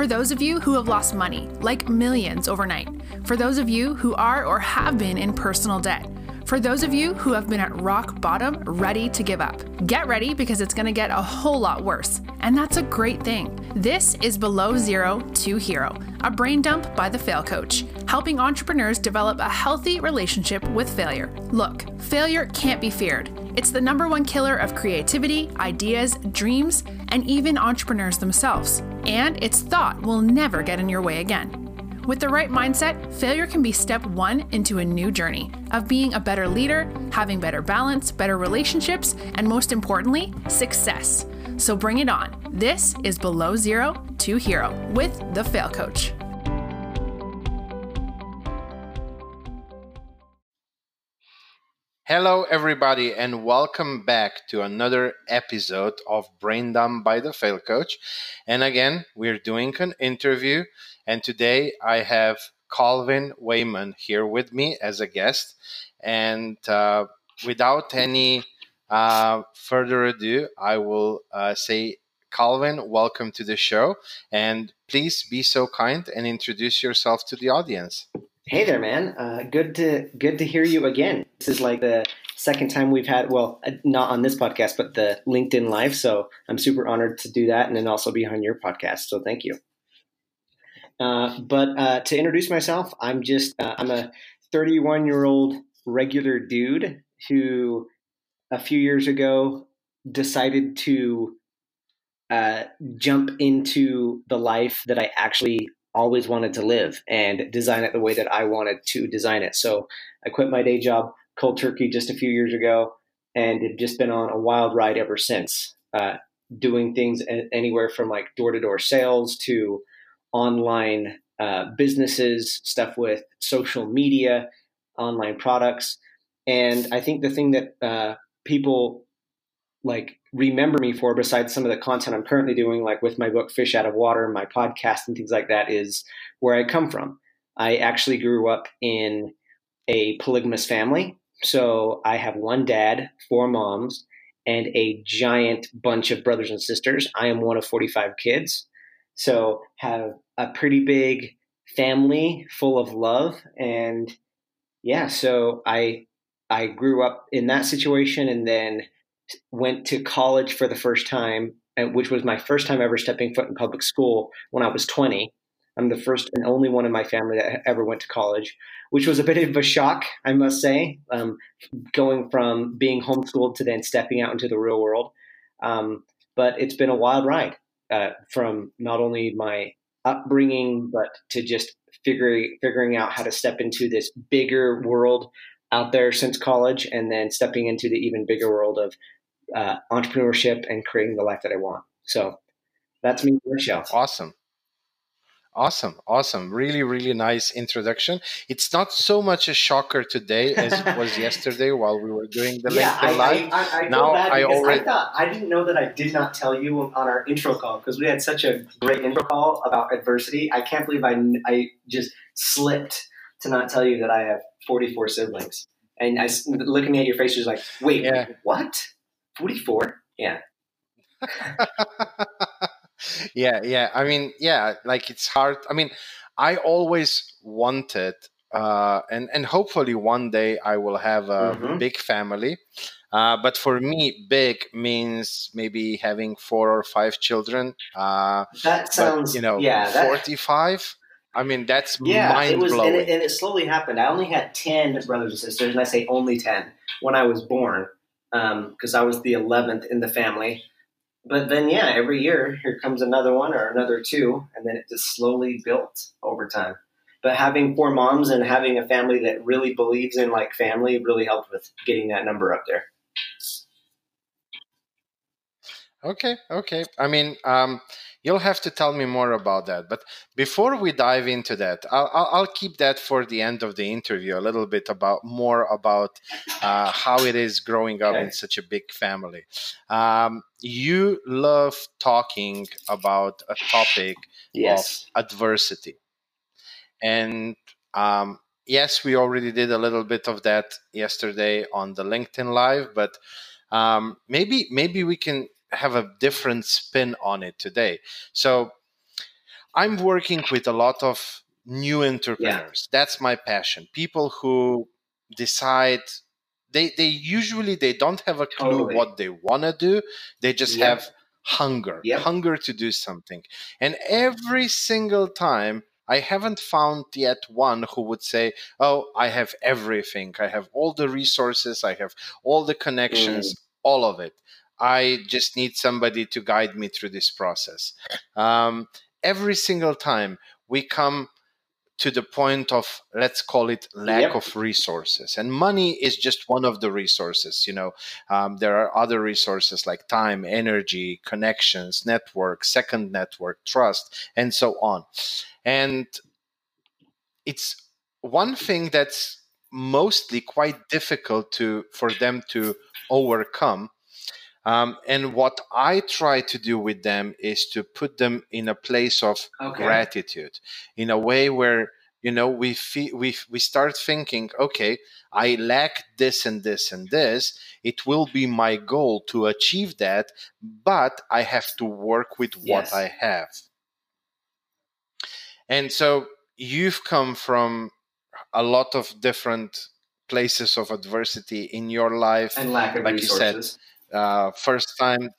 For those of you who have lost money, like millions overnight. For those of you who are or have been in personal debt. For those of you who have been at rock bottom, ready to give up, get ready because it's going to get a whole lot worse. And that's a great thing. This is Below Zero to Hero, a brain dump by the Fail Coach, helping entrepreneurs develop a healthy relationship with failure. Look, failure can't be feared. It's the number one killer of creativity, ideas, dreams, and even entrepreneurs themselves. And its thought will never get in your way again. With the right mindset, failure can be step one into a new journey of being a better leader, having better balance, better relationships, and most importantly, success. So bring it on. This is Below Zero to Hero with the Fail Coach. Hello, everybody, and welcome back to another episode of Brain Dump by the Fail Coach. And again, we're doing an interview, and today I have Calvin Wayman here with me as a guest. And uh, without any uh, further ado, I will uh, say, Calvin, welcome to the show, and please be so kind and introduce yourself to the audience. Hey there, man. Uh, good to good to hear you again. This is like the second time we've had well, uh, not on this podcast, but the LinkedIn Live. So I'm super honored to do that, and then also be on your podcast. So thank you. Uh, but uh, to introduce myself, I'm just uh, I'm a 31 year old regular dude who a few years ago decided to uh, jump into the life that I actually always wanted to live and design it the way that I wanted to design it. So I quit my day job cold turkey just a few years ago and have just been on a wild ride ever since. Uh, doing things anywhere from like door to door sales to online uh, businesses, stuff with social media, online products. And I think the thing that uh, people like remember me for besides some of the content I'm currently doing, like with my book Fish Out of Water, my podcast, and things like that, is where I come from. I actually grew up in a polygamous family. So I have one dad, four moms, and a giant bunch of brothers and sisters. I am one of 45 kids. So have a pretty big family full of love and yeah, so I I grew up in that situation and then went to college for the first time, which was my first time ever stepping foot in public school when I was 20. I'm the first and only one in my family that ever went to college, which was a bit of a shock, I must say, um, going from being homeschooled to then stepping out into the real world. Um, but it's been a wild ride uh, from not only my upbringing, but to just figuring figuring out how to step into this bigger world out there since college, and then stepping into the even bigger world of uh, entrepreneurship and creating the life that I want. So that's me in a Awesome. Awesome, awesome. Really, really nice introduction. It's not so much a shocker today as it was yesterday while we were doing the yeah, LinkedIn Live. I, I, I now I already I thought I didn't know that I did not tell you on our intro call because we had such a great intro call about adversity. I can't believe I I just slipped to not tell you that I have 44 siblings. And I looking at your face, was like, wait, yeah. what? 44? Yeah. yeah, yeah. I mean, yeah, like it's hard. I mean, I always wanted uh, and and hopefully one day I will have a mm-hmm. big family. Uh, but for me, big means maybe having four or five children. Uh, that sounds, but, you know, yeah, that, forty-five. I mean, that's yeah, mind it was, blowing. And it, and it slowly happened. I only had ten brothers and sisters, and I say only ten when I was born because um, I was the 11th in the family. But then, yeah, every year here comes another one or another two, and then it just slowly built over time. But having four moms and having a family that really believes in like family really helped with getting that number up there. Okay, okay. I mean, um, You'll have to tell me more about that. But before we dive into that, I'll, I'll keep that for the end of the interview. A little bit about more about uh, how it is growing up okay. in such a big family. Um, you love talking about a topic yes. of adversity, and um, yes, we already did a little bit of that yesterday on the LinkedIn Live, but um, maybe maybe we can have a different spin on it today. So I'm working with a lot of new entrepreneurs. Yeah. That's my passion. People who decide they they usually they don't have a clue totally. what they want to do. They just yep. have hunger, yep. hunger to do something. And every single time I haven't found yet one who would say, "Oh, I have everything. I have all the resources. I have all the connections, mm. all of it. I just need somebody to guide me through this process." Um, every single time we come to the point of let's call it lack yep. of resources and money is just one of the resources you know um, there are other resources like time energy connections network second network trust and so on and it's one thing that's mostly quite difficult to for them to overcome um, and what I try to do with them is to put them in a place of okay. gratitude, in a way where you know we we we start thinking, okay, I lack this and this and this. It will be my goal to achieve that, but I have to work with what. I have. And so you've come from a lot of different places of adversity in your life, and lack of like resources. You said, uh, first time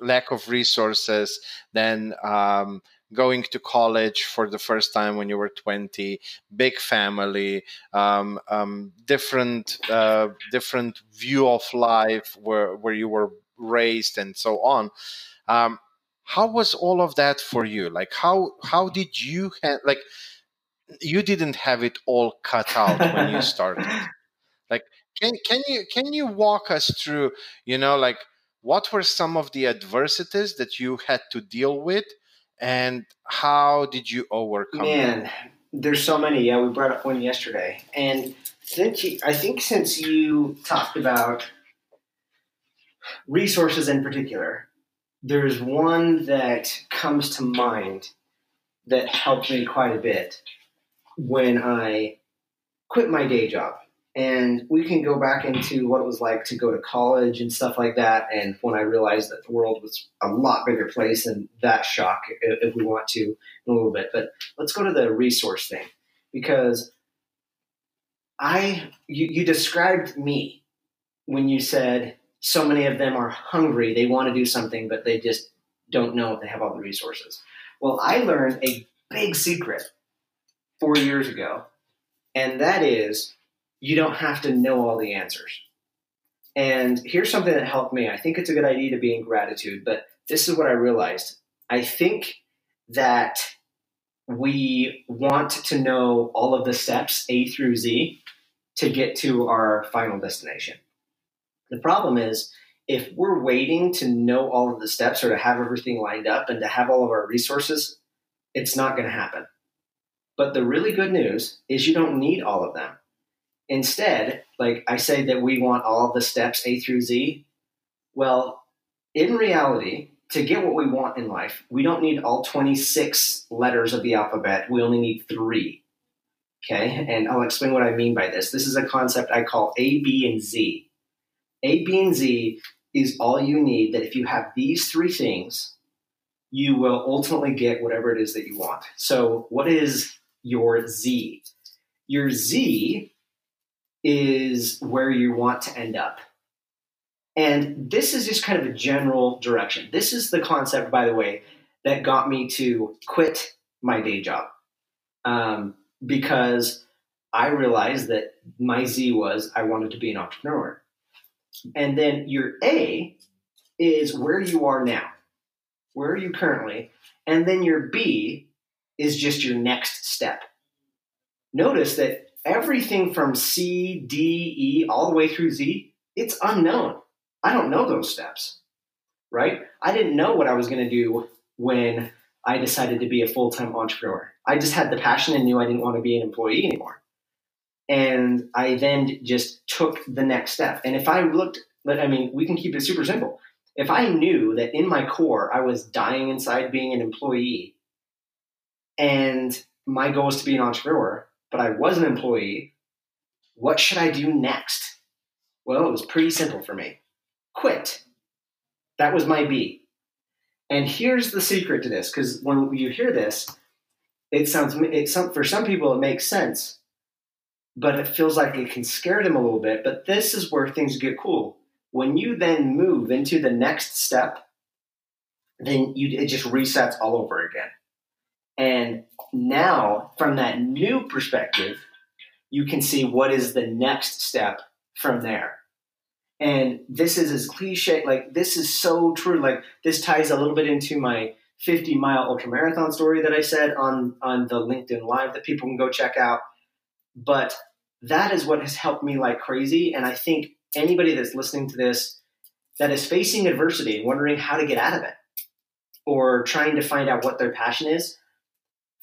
lack of resources, then um, going to college for the first time when you were 20, big family, um, um, different uh, different view of life where where you were raised and so on. Um, how was all of that for you? Like how how did you ha- like you didn't have it all cut out when you started? like can can you can you walk us through, you know, like what were some of the adversities that you had to deal with and how did you overcome Man, them? there's so many. Yeah, we brought up one yesterday. And since you, I think since you talked about resources in particular, there's one that comes to mind that helped me quite a bit when I quit my day job and we can go back into what it was like to go to college and stuff like that. And when I realized that the world was a lot bigger place and that shock, if we want to, in a little bit. But let's go to the resource thing because I, you, you described me when you said so many of them are hungry. They want to do something, but they just don't know if they have all the resources. Well, I learned a big secret four years ago, and that is you don't have to know all the answers. And here's something that helped me. I think it's a good idea to be in gratitude, but this is what I realized. I think that we want to know all of the steps A through Z to get to our final destination. The problem is, if we're waiting to know all of the steps or to have everything lined up and to have all of our resources, it's not going to happen. But the really good news is you don't need all of them. Instead, like I say that we want all the steps A through Z. Well, in reality, to get what we want in life, we don't need all 26 letters of the alphabet. We only need three. Okay, and I'll explain what I mean by this. This is a concept I call A, B, and Z. A, B, and Z is all you need that if you have these three things, you will ultimately get whatever it is that you want. So, what is your Z? Your Z is where you want to end up. And this is just kind of a general direction. This is the concept, by the way, that got me to quit my day job um, because I realized that my Z was I wanted to be an entrepreneur. And then your A is where you are now. Where are you currently? And then your B is just your next step. Notice that everything from C, D, E, all the way through Z, it's unknown. I don't know those steps, right? I didn't know what I was going to do when I decided to be a full time entrepreneur. I just had the passion and knew I didn't want to be an employee anymore. And I then just took the next step. And if I looked, but I mean, we can keep it super simple. If I knew that in my core I was dying inside being an employee and my goal was to be an entrepreneur, but I was an employee. What should I do next? Well, it was pretty simple for me. Quit. That was my B. And here's the secret to this, because when you hear this, it sounds it some for some people it makes sense, but it feels like it can scare them a little bit. But this is where things get cool. When you then move into the next step, then you it just resets all over again. And now, from that new perspective, you can see what is the next step from there. And this is as cliche, like this is so true. Like this ties a little bit into my 50 mile ultra marathon story that I said on on the LinkedIn live that people can go check out. But that is what has helped me like crazy. And I think anybody that's listening to this that is facing adversity and wondering how to get out of it or trying to find out what their passion is,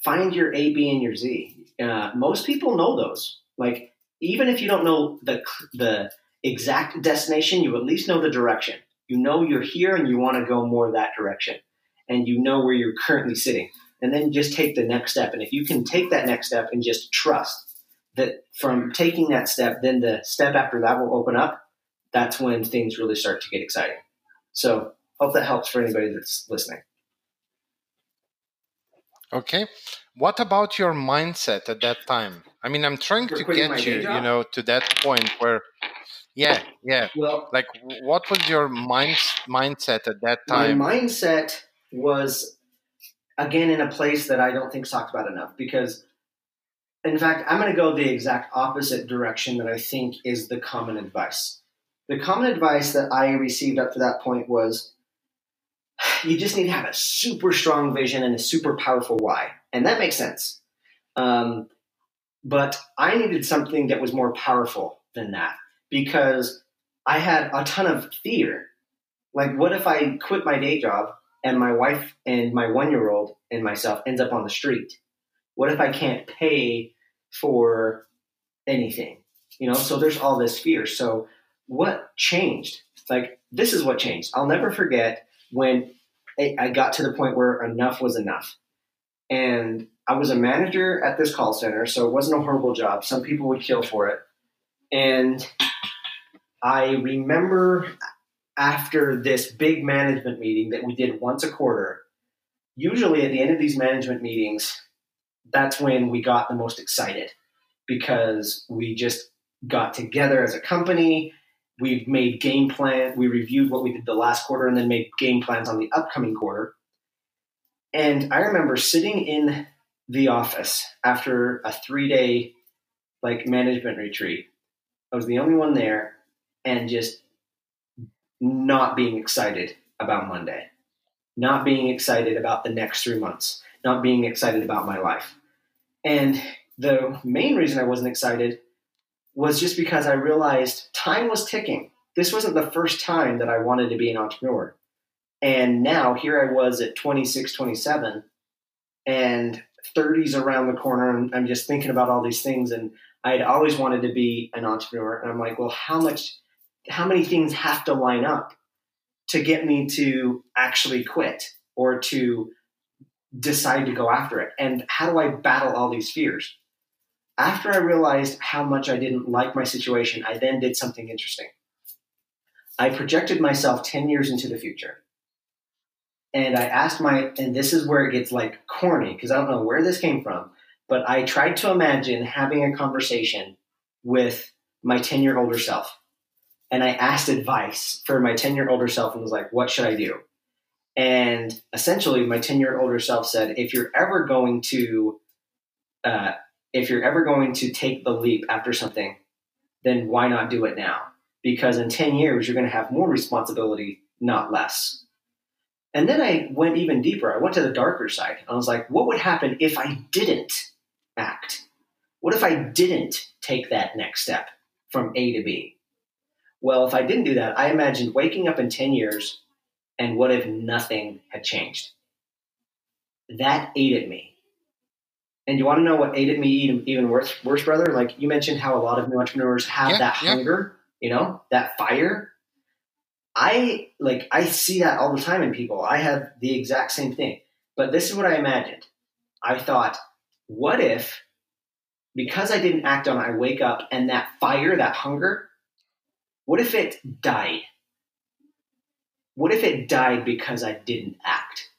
find your A, B, and your Z. Uh, most people know those. Like even if you don't know the the exact destination, you at least know the direction. You know you're here and you want to go more that direction, and you know where you're currently sitting. And then just take the next step. And if you can take that next step and just trust that from taking that step, then the step after that will open up. That's when things really start to get exciting. So hope that helps for anybody that's listening. Okay. What about your mindset at that time? I mean, I'm trying to get you, you know, to that point where, yeah, yeah. Well, like, what was your mind mindset at that time? My mindset was, again, in a place that I don't think talked about enough because, in fact, I'm going to go the exact opposite direction that I think is the common advice. The common advice that I received up to that point was you just need to have a super strong vision and a super powerful why. And that makes sense. Um, but I needed something that was more powerful than that because I had a ton of fear. Like, what if I quit my day job and my wife and my one year old and myself ends up on the street? What if I can't pay for anything? You know, so there's all this fear. So, what changed? Like, this is what changed. I'll never forget when I got to the point where enough was enough. And I was a manager at this call center, so it wasn't a horrible job. Some people would kill for it. And I remember after this big management meeting that we did once a quarter, usually at the end of these management meetings, that's when we got the most excited because we just got together as a company We've made game plan. We reviewed what we did the last quarter and then made game plans on the upcoming quarter. And I remember sitting in the office after a three day like management retreat. I was the only one there and just not being excited about Monday, not being excited about the next three months, not being excited about my life. And the main reason I wasn't excited was just because I realized time was ticking. This wasn't the first time that I wanted to be an entrepreneur. And now here I was at 26, 27, and 30s around the corner. And I'm just thinking about all these things. And I had always wanted to be an entrepreneur. And I'm like, well, how much, how many things have to line up to get me to actually quit or to decide to go after it? And how do I battle all these fears? After I realized how much I didn't like my situation, I then did something interesting. I projected myself 10 years into the future. And I asked my, and this is where it gets like corny because I don't know where this came from, but I tried to imagine having a conversation with my 10 year older self. And I asked advice for my 10 year older self and was like, what should I do? And essentially, my 10 year older self said, if you're ever going to uh, if you're ever going to take the leap after something, then why not do it now? Because in 10 years, you're going to have more responsibility, not less. And then I went even deeper. I went to the darker side. I was like, what would happen if I didn't act? What if I didn't take that next step from A to B? Well, if I didn't do that, I imagined waking up in 10 years and what if nothing had changed? That ate at me and you want to know what aided me even worse, worse, brother? Like you mentioned how a lot of new entrepreneurs have yeah, that yeah. hunger, you know, that fire. I like I see that all the time in people. I have the exact same thing. But this is what I imagined. I thought, what if because I didn't act on it, I wake up and that fire, that hunger, what if it died? what if it died because I didn't act?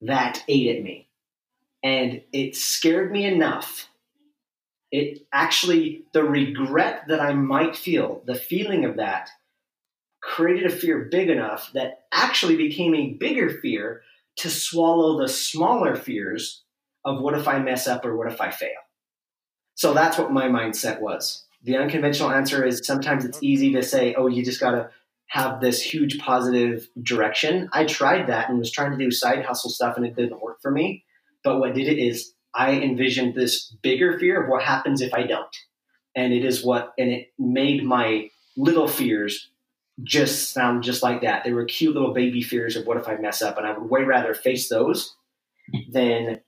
That ate at me. And it scared me enough. It actually, the regret that I might feel, the feeling of that, created a fear big enough that actually became a bigger fear to swallow the smaller fears of what if I mess up or what if I fail. So that's what my mindset was. The unconventional answer is sometimes it's mm-hmm. easy to say, oh, you just got to have this huge positive direction. I tried that and was trying to do side hustle stuff and it didn't work for me. But what did it is I envisioned this bigger fear of what happens if I don't. And it is what, and it made my little fears just sound just like that. They were cute little baby fears of what if I mess up. And I would way rather face those than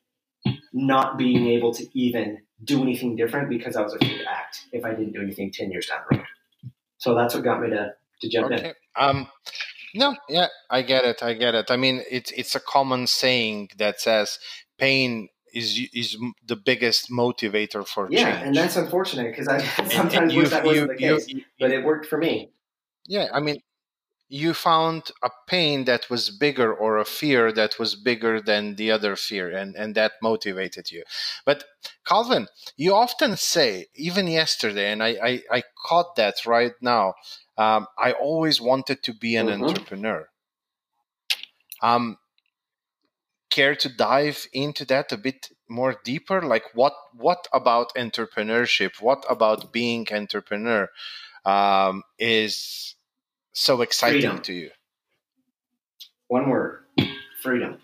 not being able to even do anything different because I was afraid to act if I didn't do anything 10 years down the road. So that's what got me to, to jump okay. in. Um, no, yeah, I get it. I get it. I mean, it's it's a common saying that says pain is is the biggest motivator for yeah, change. and that's unfortunate because I sometimes wish that wasn't the case, you, but it worked for me. Yeah, I mean, you found a pain that was bigger or a fear that was bigger than the other fear and, and that motivated you but calvin you often say even yesterday and i, I, I caught that right now um, i always wanted to be an mm-hmm. entrepreneur um, care to dive into that a bit more deeper like what what about entrepreneurship what about being entrepreneur um, is so exciting freedom. to you? One word: freedom.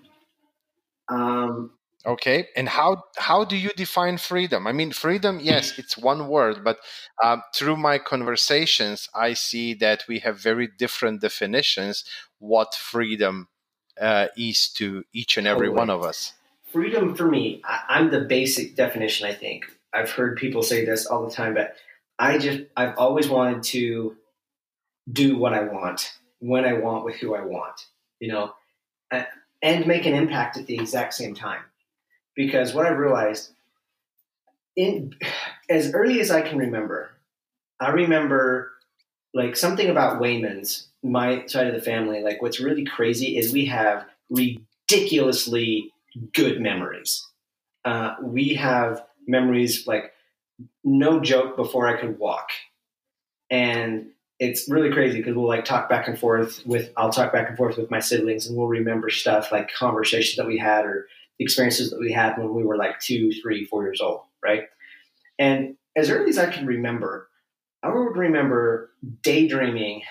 Um, okay, and how how do you define freedom? I mean, freedom. Yes, it's one word, but um, through my conversations, I see that we have very different definitions. What freedom uh, is to each and every totally. one of us. Freedom for me, I, I'm the basic definition. I think I've heard people say this all the time, but I just I've always wanted to do what I want, when I want, with who I want, you know, and make an impact at the exact same time. Because what I've realized, in as early as I can remember, I remember like something about Wayman's, my side of the family. Like, what's really crazy is we have ridiculously good memories. Uh, we have memories like no joke before I could walk. And it's really crazy because we'll like talk back and forth with I'll talk back and forth with my siblings and we'll remember stuff like conversations that we had or experiences that we had when we were like two, three, four years old, right? And as early as I can remember, I would remember daydreaming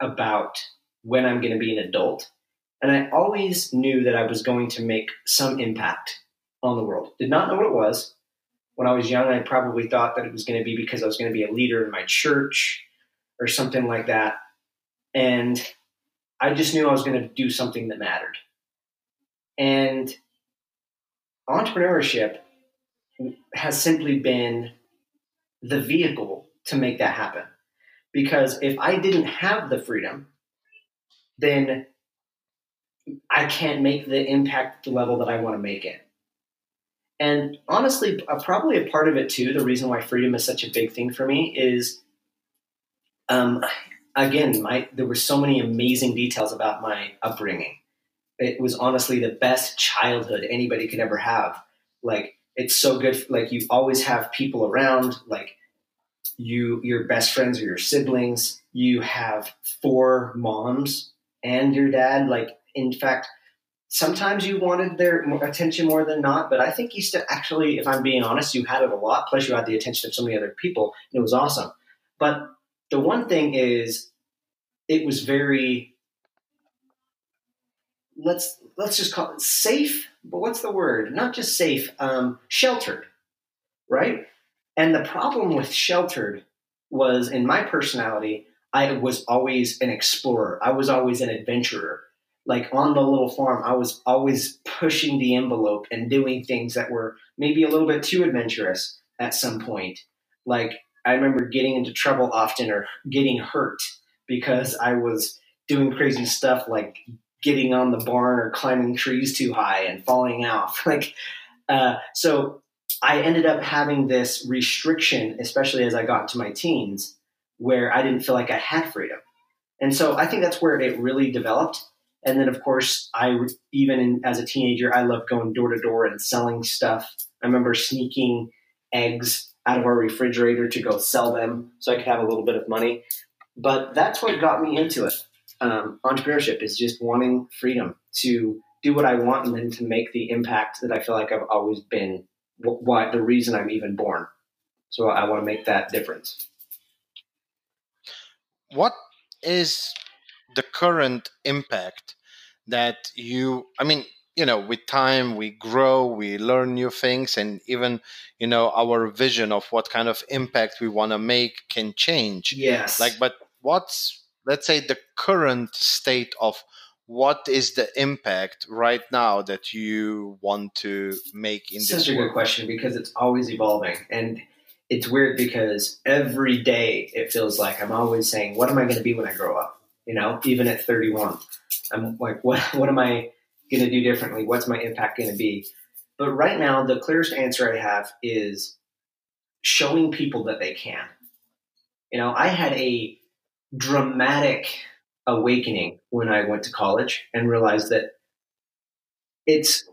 about when I'm going to be an adult. And I always knew that I was going to make some impact on the world. Did not know what it was. When I was young, I probably thought that it was going to be because I was going to be a leader in my church or something like that. And I just knew I was going to do something that mattered. And entrepreneurship has simply been the vehicle to make that happen. Because if I didn't have the freedom, then I can't make the impact the level that I want to make it. And honestly, probably a part of it too, the reason why freedom is such a big thing for me is um, again, my there were so many amazing details about my upbringing. It was honestly the best childhood anybody could ever have. Like it's so good. Like you always have people around. Like you, your best friends or your siblings. You have four moms and your dad. Like in fact, sometimes you wanted their attention more than not. But I think you still actually, if I'm being honest, you had it a lot. Plus, you had the attention of so many other people. it was awesome. But the one thing is it was very let's let's just call it safe but what's the word not just safe um, sheltered right and the problem with sheltered was in my personality i was always an explorer. I was always an adventurer. Like on the little farm i was always pushing the envelope and doing things that were maybe a little bit too adventurous at some point. Like I remember getting into trouble often or getting hurt because I was doing crazy stuff like getting on the barn or climbing trees too high and falling off. Like, uh, so I ended up having this restriction, especially as I got to my teens, where I didn't feel like I had freedom. And so I think that's where it really developed. And then, of course, I even as a teenager, I loved going door to door and selling stuff. I remember sneaking eggs out of our refrigerator to go sell them so I could have a little bit of money. But that's what got me into it. Um, entrepreneurship is just wanting freedom to do what I want and then to make the impact that I feel like I've always been, why the reason I'm even born. So I want to make that difference. What is the current impact that you, I mean, you know, with time we grow, we learn new things, and even, you know, our vision of what kind of impact we want to make can change. Yes. Like, but what's, let's say, the current state of what is the impact right now that you want to make in Such this a good question because it's always evolving. And it's weird because every day it feels like I'm always saying, what am I going to be when I grow up? You know, even at 31, I'm like, what, what am I going to do differently? What's my impact going to be? But right now, the clearest answer I have is showing people that they can. You know, I had a dramatic awakening when I went to college and realized that it's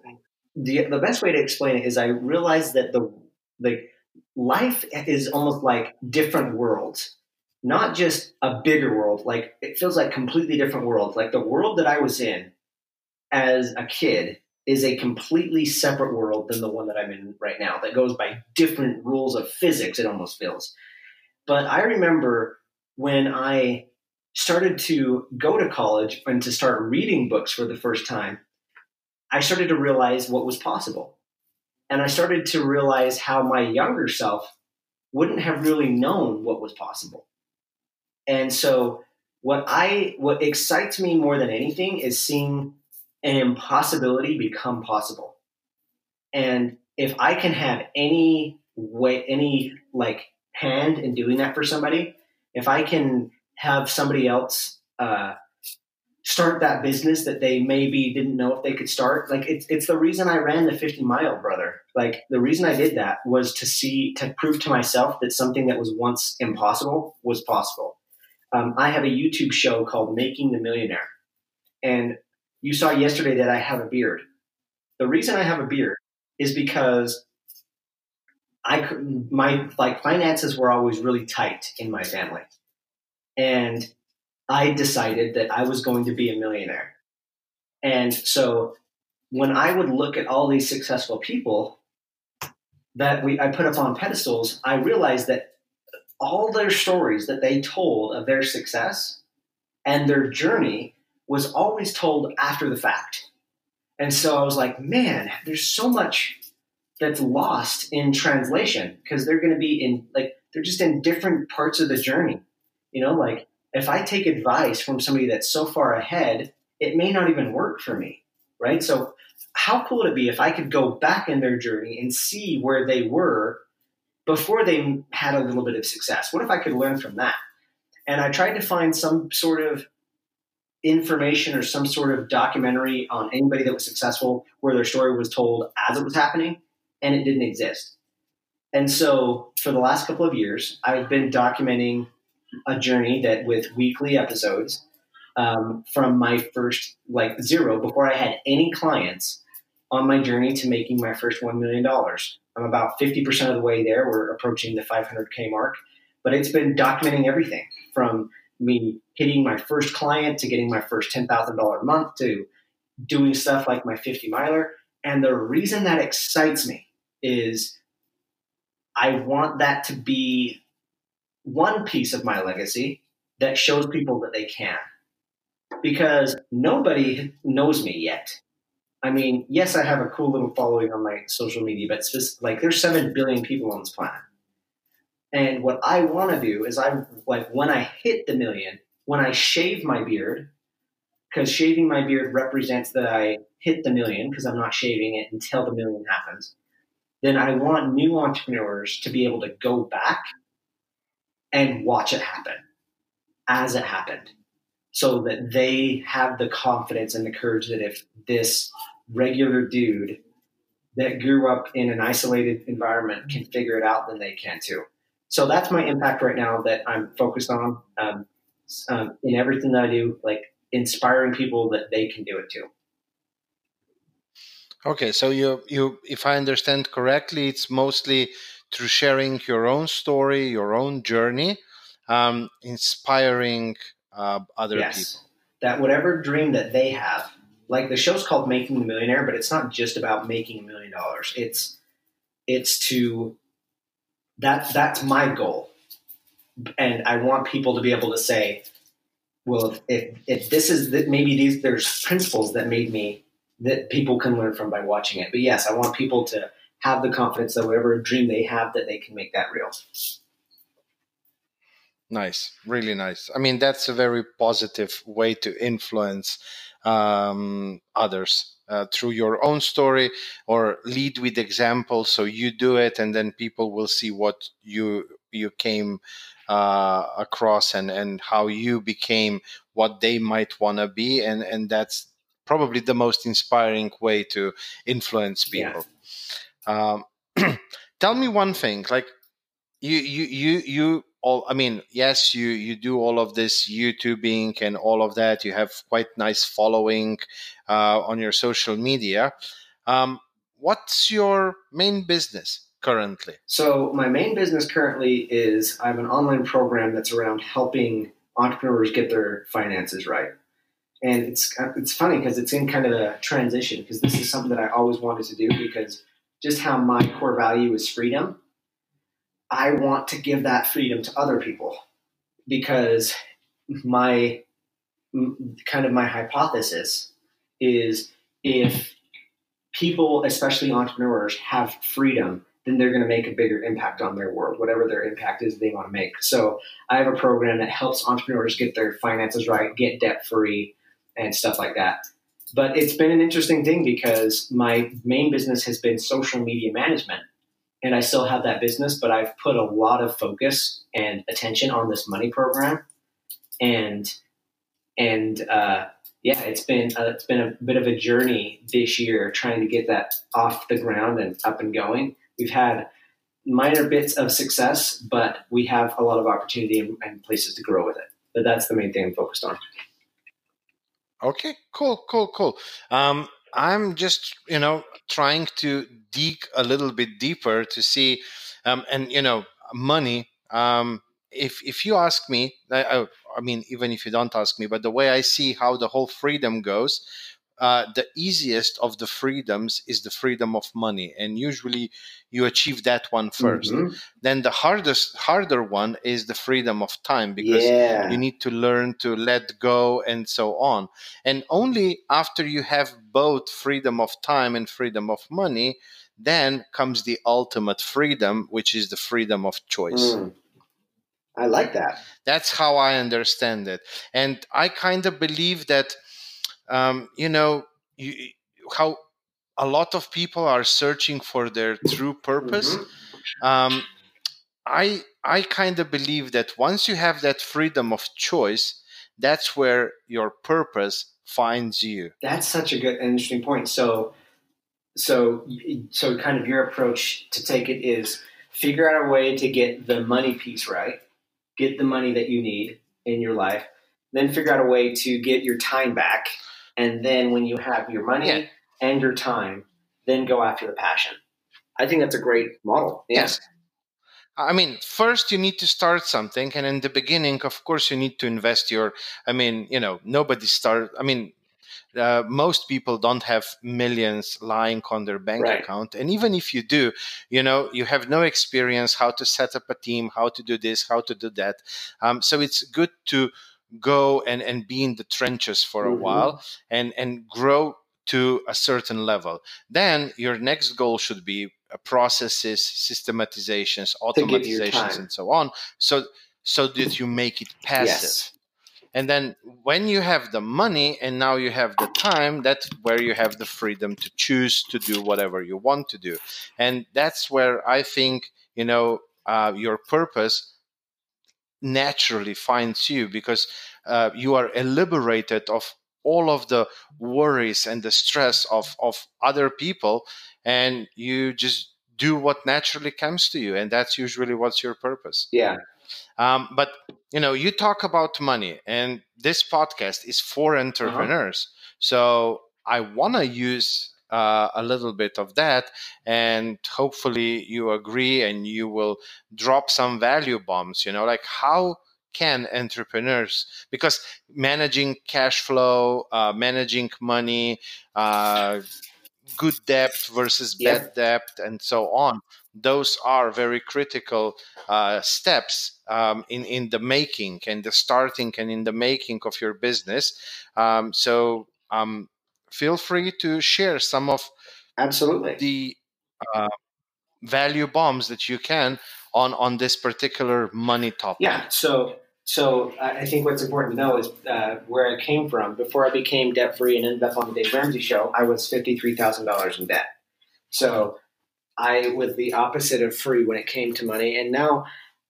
the the best way to explain it is I realized that the like life is almost like different worlds, not just a bigger world. Like it feels like completely different worlds. Like the world that I was in as a kid is a completely separate world than the one that I'm in right now. That goes by different rules of physics. It almost feels. But I remember when I started to go to college and to start reading books for the first time, I started to realize what was possible. And I started to realize how my younger self wouldn't have really known what was possible. And so what I what excites me more than anything is seeing an impossibility become possible. And if I can have any way any like hand in doing that for somebody, if I can have somebody else uh, start that business that they maybe didn't know if they could start. Like it's it's the reason I ran the 50 mile, brother. Like the reason I did that was to see to prove to myself that something that was once impossible was possible. Um, I have a YouTube show called Making the Millionaire, and you saw yesterday that I have a beard. The reason I have a beard is because I my like finances were always really tight in my family, and I decided that I was going to be a millionaire. And so when I would look at all these successful people that we I put up on pedestals, I realized that all their stories that they told of their success and their journey was always told after the fact. And so I was like, man, there's so much that's lost in translation because they're going to be in like they're just in different parts of the journey. You know, like if I take advice from somebody that's so far ahead, it may not even work for me, right? So, how cool would it be if I could go back in their journey and see where they were before they had a little bit of success? What if I could learn from that? And I tried to find some sort of information or some sort of documentary on anybody that was successful where their story was told as it was happening, and it didn't exist. And so, for the last couple of years, I've been documenting a journey that with weekly episodes um, from my first like zero before I had any clients on my journey to making my first $1 million. I'm about 50% of the way there. We're approaching the 500K mark, but it's been documenting everything from me hitting my first client to getting my first $10,000 a month to doing stuff like my 50 miler. And the reason that excites me is I want that to be one piece of my legacy that shows people that they can. Because nobody knows me yet. I mean, yes, I have a cool little following on my social media, but like there's seven billion people on this planet. And what I want to do is I like when I hit the million, when I shave my beard, because shaving my beard represents that I hit the million because I'm not shaving it until the million happens. Then I want new entrepreneurs to be able to go back and watch it happen as it happened so that they have the confidence and the courage that if this regular dude that grew up in an isolated environment can figure it out, then they can too. So that's my impact right now that I'm focused on. Um, um, in everything that I do, like inspiring people that they can do it too. Okay, so you you if I understand correctly, it's mostly through sharing your own story, your own journey, um, inspiring uh, other yes. people. That whatever dream that they have, like the show's called Making the Millionaire, but it's not just about making a million dollars. It's it's to that that's my goal, and I want people to be able to say, well, if if, if this is that maybe these there's principles that made me that people can learn from by watching it. But yes, I want people to have the confidence that whatever dream they have, that they can make that real. Nice, really nice. I mean, that's a very positive way to influence um, others uh, through your own story or lead with example. So you do it, and then people will see what you you came uh, across and and how you became what they might want to be, and and that's probably the most inspiring way to influence people. Yeah. Um, tell me one thing, like you, you, you, you all. I mean, yes, you you do all of this YouTubing and all of that. You have quite nice following uh, on your social media. Um, what's your main business? currently? So, my main business currently is I have an online program that's around helping entrepreneurs get their finances right and it's it's funny because it's in kind of a transition because this is something that I always wanted to do because just how my core value is freedom. I want to give that freedom to other people because my kind of my hypothesis is if people, especially entrepreneurs, have freedom, then they're going to make a bigger impact on their world, whatever their impact is they want to make. So I have a program that helps entrepreneurs get their finances right, get debt free, and stuff like that. But it's been an interesting thing because my main business has been social media management. And I still have that business, but I've put a lot of focus and attention on this money program. And and uh, yeah, it's been it's been a bit of a journey this year trying to get that off the ground and up and going. We've had minor bits of success, but we have a lot of opportunity and places to grow with it. But that's the main thing I'm focused on. Okay, cool, cool, cool. Um, I'm just, you know, trying to dig a little bit deeper to see, um, and you know, money. Um, if if you ask me, I, I mean, even if you don't ask me, but the way I see how the whole freedom goes, uh, the easiest of the freedoms is the freedom of money and usually you achieve that one first. mm-hmm. then the hardest harder one is the freedom of time because yeah. you need to learn to let go and so on and only after you have both freedom of time and freedom of money then comes the ultimate freedom which is the freedom of choice mm. i like that that's how i understand it and i kind of believe that um, you know you, how a lot of people are searching for their true purpose. Mm-hmm. Um, I I kind of believe that once you have that freedom of choice, that's where your purpose finds you. That's such a good interesting point. So so so kind of your approach to take it is figure out a way to get the money piece right, get the money that you need in your life, then figure out a way to get your time back and then when you have your money yeah. and your time, then go after the passion. I think that's a great model. Yeah. Yes. I mean, first you need to start something, and in the beginning, of course, you need to invest your. I mean, you know, nobody start. I mean, uh, most people don't have millions lying on their bank right. account and even if you do you know you have no experience how to set up a team how to do this how to do that um, so it's good to go and, and be in the trenches for a mm-hmm. while and, and grow to a certain level. Then your next goal should be uh, processes, systematizations, automatizations, and so on. So so that you make it passive. Yes. And then when you have the money and now you have the time, that's where you have the freedom to choose to do whatever you want to do. And that's where I think, you know, uh, your purpose naturally finds you because uh, you are liberated of all of the worries and the stress of, of other people and you just do what naturally comes to you and that's usually what's your purpose yeah um, but you know, you talk about money, and this podcast is for entrepreneurs. Uh-huh. So I want to use uh, a little bit of that, and hopefully you agree and you will drop some value bombs. You know, like how can entrepreneurs because managing cash flow, uh, managing money, uh, good debt versus bad debt, and so on. Those are very critical uh, steps um, in in the making and the starting and in the making of your business. Um, so um, feel free to share some of absolutely the uh, value bombs that you can on on this particular money topic. Yeah. So so I think what's important to know is uh, where I came from. Before I became debt free and ended up on the Dave Ramsey show, I was fifty three thousand dollars in debt. So I was the opposite of free when it came to money, and now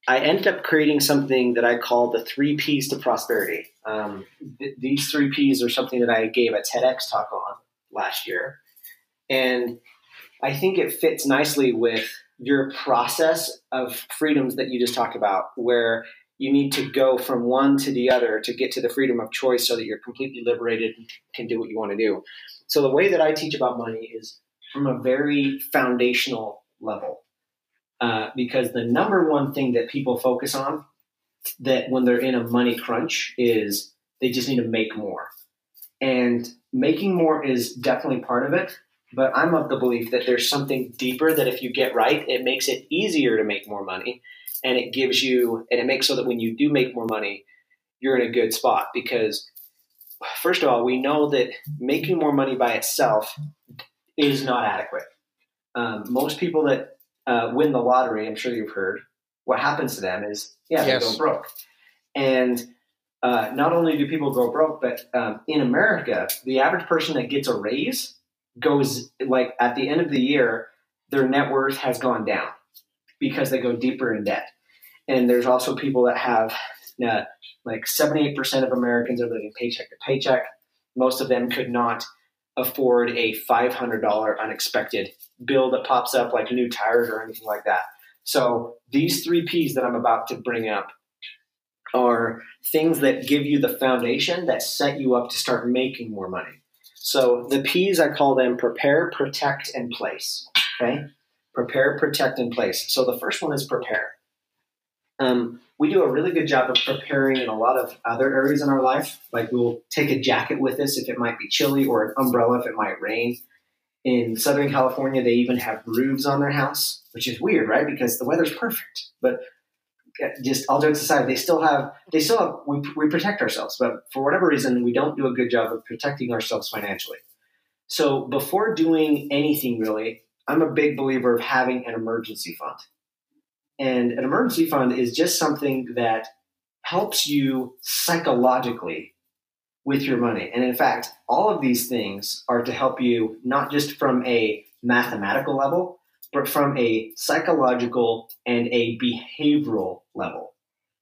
I ended up creating something that I call the three P's to prosperity. Um, th- these three P's are something that I gave a TEDx talk on last year, and I think it fits nicely with your process of freedoms that you just talked about, where you need to go from one to the other to get to the freedom of choice so that you're completely liberated and can do what you want to do. So the way that I teach about money is from a very foundational level. Uh, because the number one thing that people focus on that when they're in a money crunch is they just need to make more. And making more is definitely part of it, but I'm of the belief that there's something deeper that if you get right, it makes it easier to make more money and it gives you and it makes so that when you do make more money you're in a good spot because first of all we know that making more money by itself is not adequate um, most people that uh, win the lottery i'm sure you've heard what happens to them is yeah yes. they go broke and uh, not only do people go broke but um, in america the average person that gets a raise goes like at the end of the year their net worth has gone down because they go deeper in debt. And there's also people that have uh, like 78% of Americans are living paycheck to paycheck. Most of them could not afford a $500 unexpected bill that pops up like new tires or anything like that. So these three P's that I'm about to bring up are things that give you the foundation that set you up to start making more money. So the P's I call them prepare, protect, and place. Okay. Prepare, protect, and place. So the first one is prepare. Um, we do a really good job of preparing in a lot of other areas in our life. Like we'll take a jacket with us if it might be chilly, or an umbrella if it might rain. In Southern California, they even have roofs on their house, which is weird, right? Because the weather's perfect. But uh, just all jokes aside, they still have they still have we, we protect ourselves, but for whatever reason, we don't do a good job of protecting ourselves financially. So before doing anything really, I'm a big believer of having an emergency fund. And an emergency fund is just something that helps you psychologically with your money. And in fact, all of these things are to help you not just from a mathematical level, but from a psychological and a behavioral level.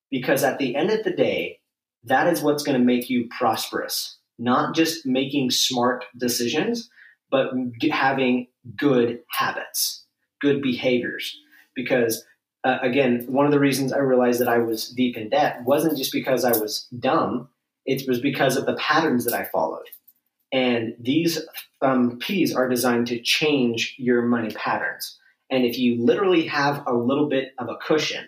Because at the end of the day, that is what's going to make you prosperous, not just making smart decisions, but having good habits, good behaviors. Because uh, again, one of the reasons I realized that I was deep in debt wasn't just because I was dumb, it was because of the patterns that I followed. And these um, P's are designed to change your money patterns. And if you literally have a little bit of a cushion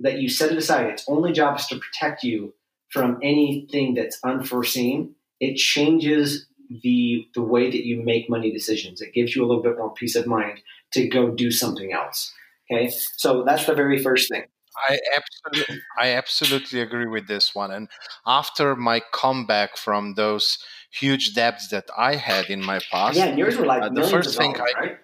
that you set it aside, its only job is to protect you from anything that's unforeseen. It changes the the way that you make money decisions. It gives you a little bit more peace of mind to go do something else. Okay, so that's the very first thing. I absolutely, I absolutely agree with this one. And after my comeback from those huge debts that I had in my past, yeah, yours were like uh, the first thing dollars, I, right?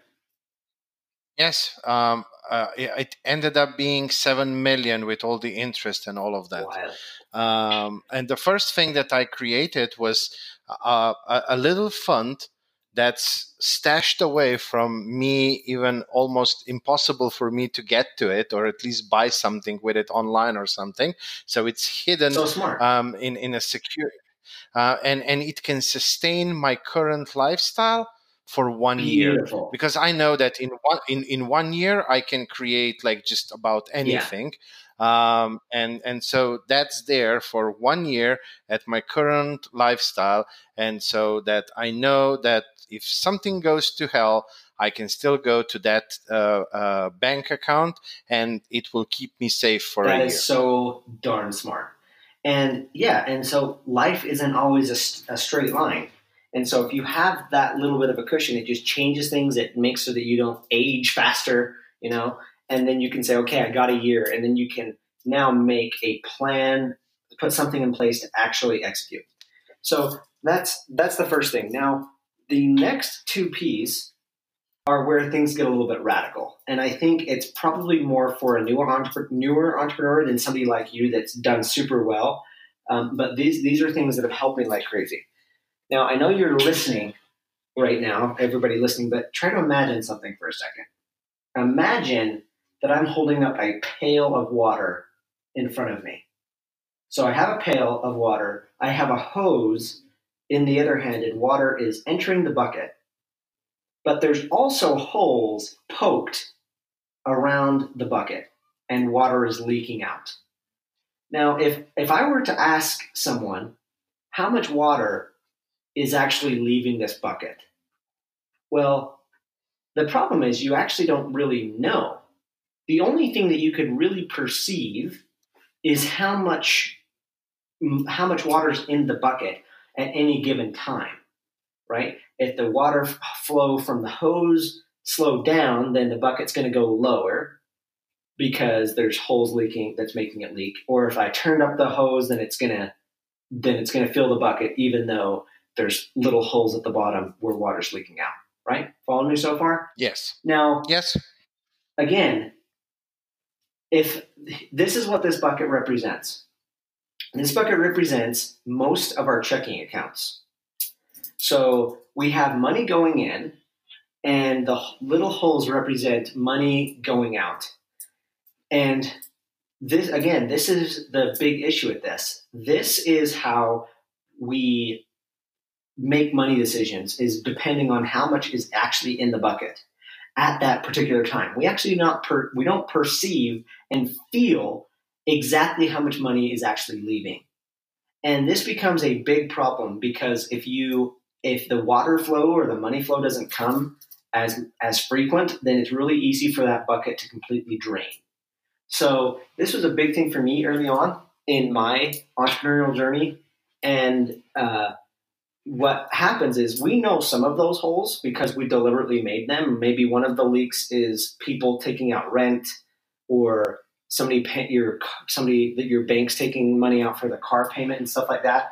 Yes, um, uh, it ended up being seven million with all the interest and all of that. Wow. Um, and the first thing that I created was uh, a, a little fund that's stashed away from me even almost impossible for me to get to it or at least buy something with it online or something. So it's hidden so um, in, in a secure uh, and and it can sustain my current lifestyle for one Beautiful. year because I know that in one in, in one year I can create like just about anything. Um, and and so that's there for one year at my current lifestyle, and so that I know that if something goes to hell, I can still go to that uh, uh, bank account, and it will keep me safe for That a is year. so darn smart. And yeah, and so life isn't always a straight line. And so if you have that little bit of a cushion, it just changes things. It makes so that you don't age faster, you know. And then you can say, okay, I got a year, and then you can now make a plan, put something in place to actually execute. So that's that's the first thing. Now the next two P's are where things get a little bit radical. And I think it's probably more for a newer, entrepreneur, newer entrepreneur than somebody like you that's done super well. Um, but these, these are things that have helped me like crazy. Now, I know you're listening right now, everybody listening, but try to imagine something for a second. Imagine that I'm holding up a pail of water in front of me. So I have a pail of water, I have a hose in the other hand, and water is entering the bucket but there's also holes poked around the bucket and water is leaking out. Now, if, if I were to ask someone how much water is actually leaving this bucket, well, the problem is you actually don't really know. The only thing that you could really perceive is how much how much water's in the bucket at any given time, right? if the water flow from the hose slowed down, then the bucket's going to go lower because there's holes leaking that's making it leak. Or if I turned up the hose, then it's gonna then it's gonna fill the bucket, even though there's little holes at the bottom where water's leaking out. Right? Following me so far? Yes. Now, Yes. again, if this is what this bucket represents, this bucket represents most of our checking accounts. So we have money going in, and the little holes represent money going out. And this, again, this is the big issue with this. This is how we make money decisions is depending on how much is actually in the bucket at that particular time. We actually not per, we don't perceive and feel exactly how much money is actually leaving. And this becomes a big problem because if you if the water flow or the money flow doesn't come as as frequent, then it's really easy for that bucket to completely drain. So this was a big thing for me early on in my entrepreneurial journey. And uh, what happens is we know some of those holes because we deliberately made them. Maybe one of the leaks is people taking out rent or somebody pay, your somebody that your bank's taking money out for the car payment and stuff like that.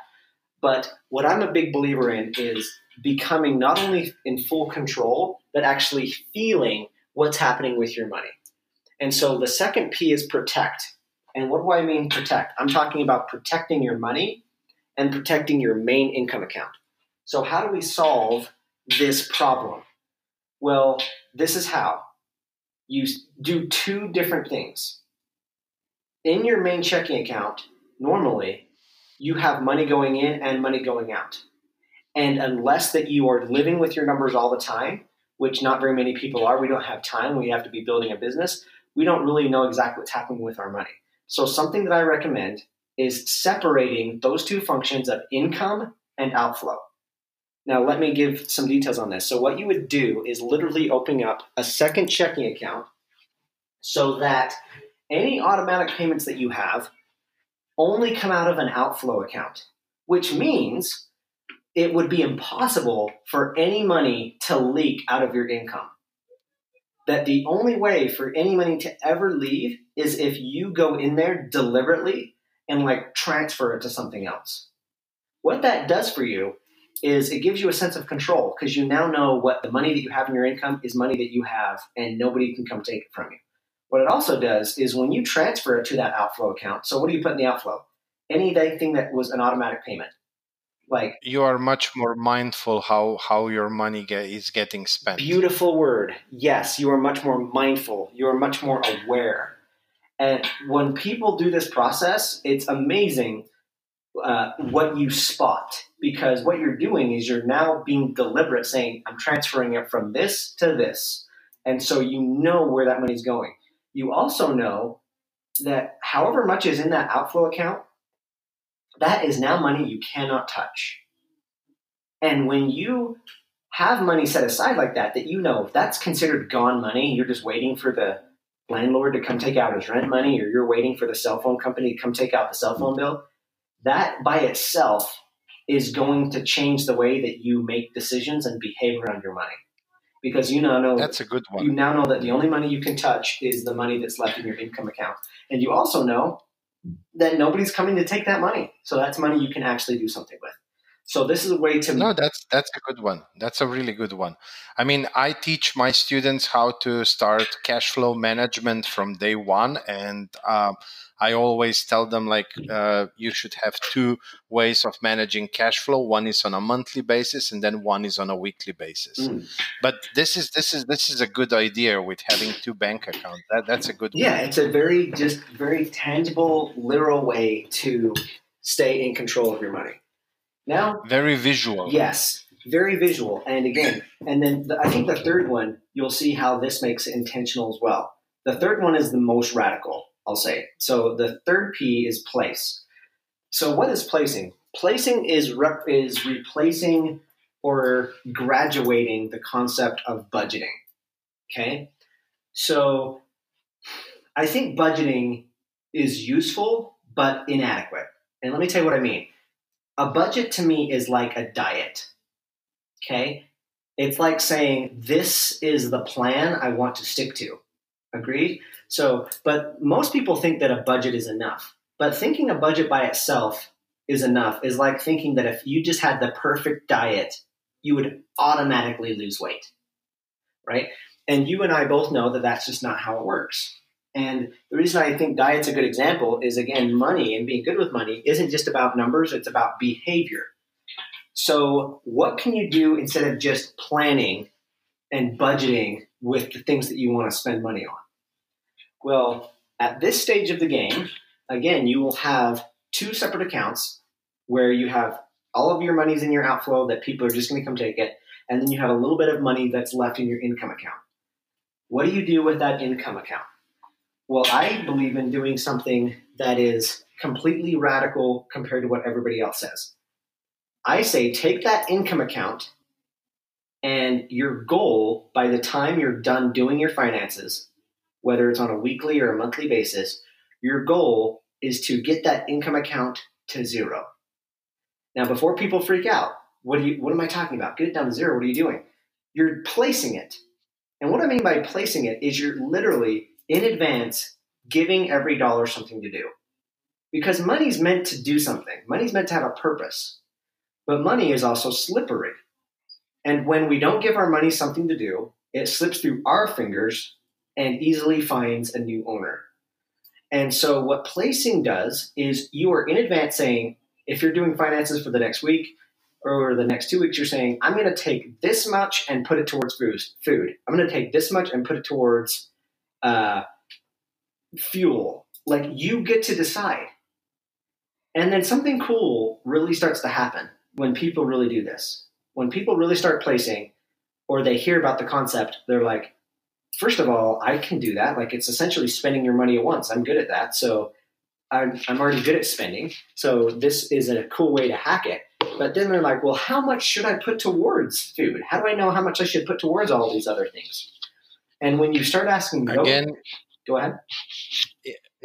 But what I'm a big believer in is becoming not only in full control, but actually feeling what's happening with your money. And so the second P is protect. And what do I mean protect? I'm talking about protecting your money and protecting your main income account. So, how do we solve this problem? Well, this is how you do two different things. In your main checking account, normally you have money going in and money going out. And unless that you are living with your numbers all the time, which not very many people are, we don't have time, we have to be building a business, we don't really know exactly what's happening with our money. So, something that I recommend is separating those two functions of income and outflow. Now, let me give some details on this. So, what you would do is literally opening up a second checking account so that any automatic payments that you have only come out of an outflow account, which means it would be impossible for any money to leak out of your income. That the only way for any money to ever leave is if you go in there deliberately and like transfer it to something else. What that does for you is it gives you a sense of control because you now know what the money that you have in your income is money that you have and nobody can come take it from you. What it also does is when you transfer it to that outflow account, so what do you put in the outflow? Anything that was an automatic payment. Like you are much more mindful how how your money get, is getting spent. Beautiful word. Yes, you are much more mindful. You are much more aware. And when people do this process, it's amazing uh, what you spot because what you're doing is you're now being deliberate saying i'm transferring it from this to this and so you know where that money's going you also know that however much is in that outflow account that is now money you cannot touch and when you have money set aside like that that you know if that's considered gone money you're just waiting for the landlord to come take out his rent money or you're waiting for the cell phone company to come take out the cell phone bill that by itself is going to change the way that you make decisions and behave around your money. Because you now know that's a good one. You now know that the only money you can touch is the money that's left in your income account. And you also know that nobody's coming to take that money. So that's money you can actually do something with. So this is a way to No, that's that's a good one. That's a really good one. I mean, I teach my students how to start cash flow management from day one, and uh, I always tell them like uh, you should have two ways of managing cash flow. One is on a monthly basis, and then one is on a weekly basis. Mm. But this is this is this is a good idea with having two bank accounts. That that's a good. Yeah, one. it's a very just very tangible, literal way to stay in control of your money. Now, very visual. Yes, very visual. And again, and then the, I think the third one, you'll see how this makes it intentional as well. The third one is the most radical, I'll say. So the third P is place. So what is placing? Placing is rep- is replacing or graduating the concept of budgeting. Okay? So I think budgeting is useful but inadequate. And let me tell you what I mean a budget to me is like a diet. Okay? It's like saying, this is the plan I want to stick to. Agreed? So, but most people think that a budget is enough. But thinking a budget by itself is enough is like thinking that if you just had the perfect diet, you would automatically lose weight. Right? And you and I both know that that's just not how it works. And the reason I think diet's a good example is again, money and being good with money isn't just about numbers, it's about behavior. So, what can you do instead of just planning and budgeting with the things that you want to spend money on? Well, at this stage of the game, again, you will have two separate accounts where you have all of your money's in your outflow that people are just going to come take it, and then you have a little bit of money that's left in your income account. What do you do with that income account? Well, I believe in doing something that is completely radical compared to what everybody else says. I say take that income account and your goal by the time you're done doing your finances, whether it's on a weekly or a monthly basis, your goal is to get that income account to zero. Now, before people freak out, what do you what am I talking about? Get it down to zero. What are you doing? You're placing it. And what I mean by placing it is you're literally in advance giving every dollar something to do. Because money's meant to do something, money's meant to have a purpose. But money is also slippery. And when we don't give our money something to do, it slips through our fingers and easily finds a new owner. And so, what placing does is you are in advance saying, if you're doing finances for the next week or the next two weeks, you're saying, I'm going to take this much and put it towards food. I'm going to take this much and put it towards uh, fuel. Like you get to decide. And then something cool really starts to happen when people really do this. When people really start placing or they hear about the concept, they're like, first of all, I can do that. Like it's essentially spending your money at once. I'm good at that. So I'm, I'm already good at spending. So this is a cool way to hack it. But then they're like, well, how much should I put towards food? How do I know how much I should put towards all these other things? And when you start asking again, go ahead.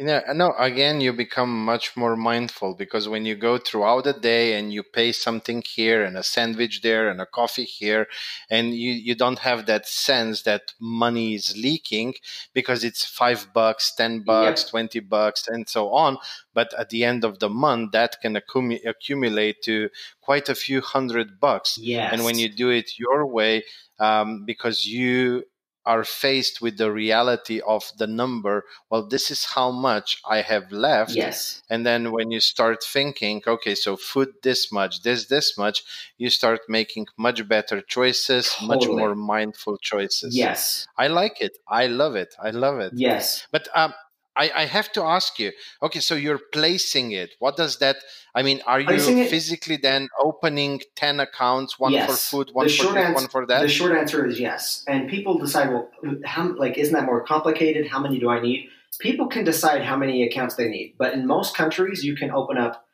Yeah, no, again, you become much more mindful because when you go throughout the day and you pay something here and a sandwich there and a coffee here, and you, you don't have that sense that money is leaking because it's five bucks, 10 bucks, yep. 20 bucks, and so on. But at the end of the month, that can accum- accumulate to quite a few hundred bucks. Yes. And when you do it your way, um, because you are faced with the reality of the number well this is how much i have left. Yes. And then when you start thinking okay so food this much this this much you start making much better choices totally. much more mindful choices. Yes. I like it. I love it. I love it. Yes. But um I, I have to ask you. Okay, so you're placing it. What does that? I mean, are you Placing it- physically then opening ten accounts, one for food, one The for this, one for that? The short answer is yes. And people decide, well, how like isn't that more complicated? How many do I need? People can decide how many accounts they need, but in most countries, you can open up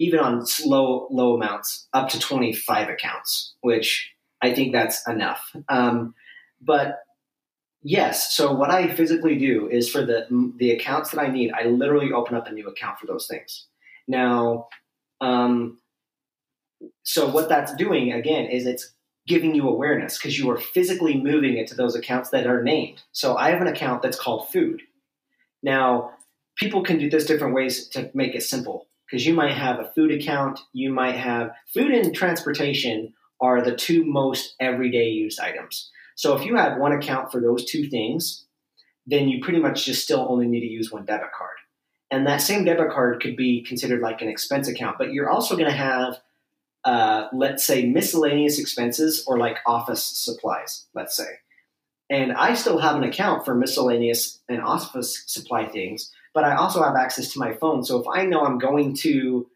even on slow low amounts up to twenty five accounts, which I think that's enough. Um, but yes, so what I physically do is for the the accounts that I need, I literally open up a new account for those things. Now, um, so what that's doing again is it's giving you awareness because you are physically moving it to those accounts that are named. So I have an account that's called food. Now, people can do this different ways to make it simple because you might have a food account, you might have food and transportation are the two most everyday used items. So if you have one account for those two things, then you pretty much just still only need to use one debit card. And that same debit card could be considered like an expense account, but you're also going to have uh, let's say miscellaneous expenses or like office supplies, let's say. And I still have an account for miscellaneous and office supply things, but I also have access to my phone. So if I know I'm going to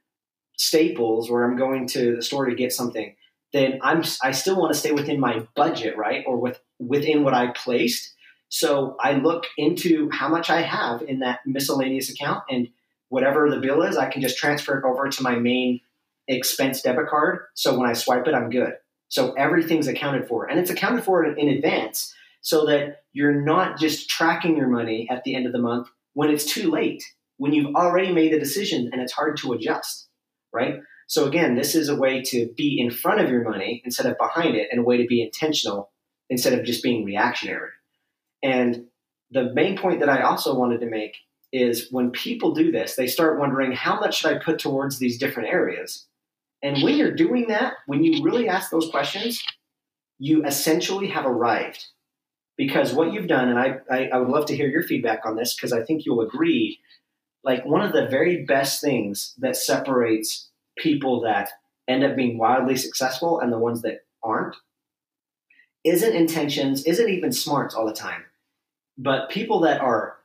Staples or I'm going to the store to get something, then I'm I still want to stay within my budget, right? Or with within what I placed. So I look into how much I have in that miscellaneous account and whatever the bill is, I can just transfer it over to my main expense debit card. So when I swipe it, I'm good. So everything's accounted for, and it's accounted for in advance, so that you're not just tracking your money at the end of the month when it's too late, when you've already made the decision and it's hard to adjust, right? So again, this is a way to be in front of your money instead of behind it, and a way to be intentional instead of just being reactionary. And the main point that I also wanted to make is when people do this, they start wondering how much should I put towards these different areas? And when you're doing that, when you really ask those questions, you essentially have arrived. Because what you've done, and I, I, I would love to hear your feedback on this because I think you'll agree, like one of the very best things that separates people that end up being wildly successful and the ones that aren't isn't intentions, isn't even smarts all the time. But people that are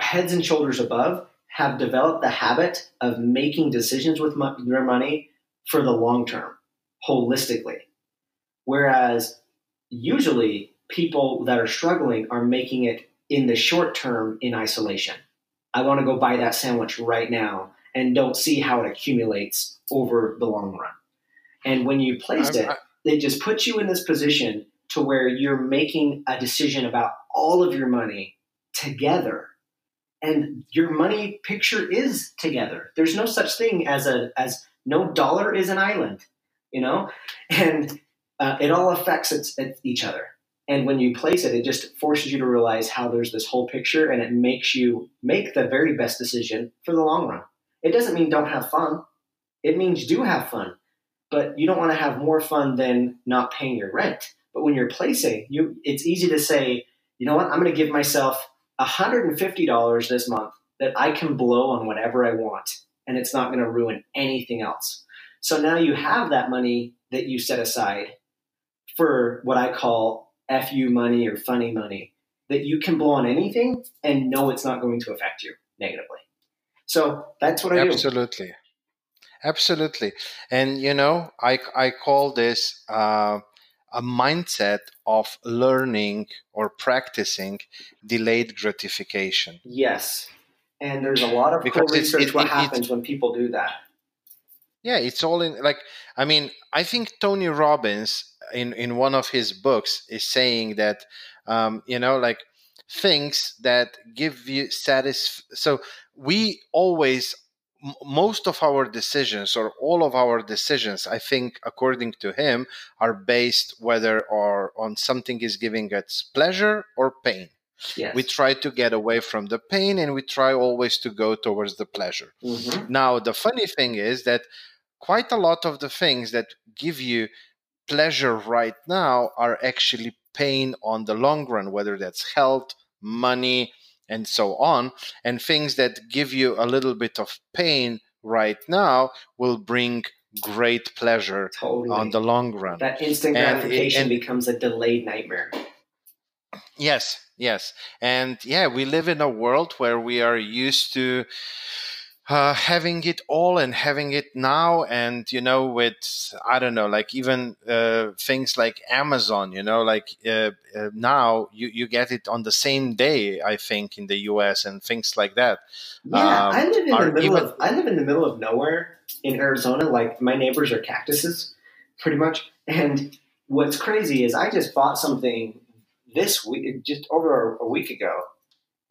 heads and shoulders above have developed the habit of making decisions with their money for the long term, holistically. Whereas usually people that are struggling are making it in the short term in isolation. I want to go buy that sandwich right now and don't see how it accumulates over the long run. And when you placed I'm- it, it just puts you in this position to where you're making a decision about all of your money together. And your money picture is together. There's no such thing as a as no dollar is an island you know? And uh, it all affects its, its, each other. And when you place it it just forces you to realize how there's this whole picture and it makes you make the very best decision for the long run it doesn't mean don't have fun it means do have fun but you don't want to have more fun than not paying your rent but when you're placing you it's easy to say you know what i'm going to give myself $150 this month that I can blow on whatever I want, and it's not going to ruin anything else. So now you have that money that you set aside for what I call FU money or funny money that you can blow on anything and know it's not going to affect you negatively. So that's what I do. Absolutely. Absolutely. And, you know, I, I call this uh, a mindset of learning or practicing delayed gratification. Yes. And there's a lot of Because research it- what it- happens when people do that. Yeah, it's all in like I mean, I think Tony Robbins in in one of his books is saying that um, you know, like things that give you satis so we always m- most of our decisions or all of our decisions i think according to him are based whether or on something is giving us pleasure or pain Yes. we try to get away from the pain and we try always to go towards the pleasure Mhm. now, the funny thing is that quite a lot of the things that give you pleasure right now are actually pain on the long run, whether that's health, money, and so on. And things that give you a little bit of pain right now will bring great pleasure Totally. on the long run. that instant And gratification and- becomes a delayed nightmare. Yes, yes. And yeah, we live in a world where we are used to uh, having it all and having it now and you know with i don't know like even uh, things like amazon you know like uh, uh, now you, you get it on the same day i think in the us and things like that. Yeah um, i live in the middle even, of i live in the middle of nowhere in arizona like my neighbors are cactuses pretty much. And what's crazy is i just bought something this week just over a week ago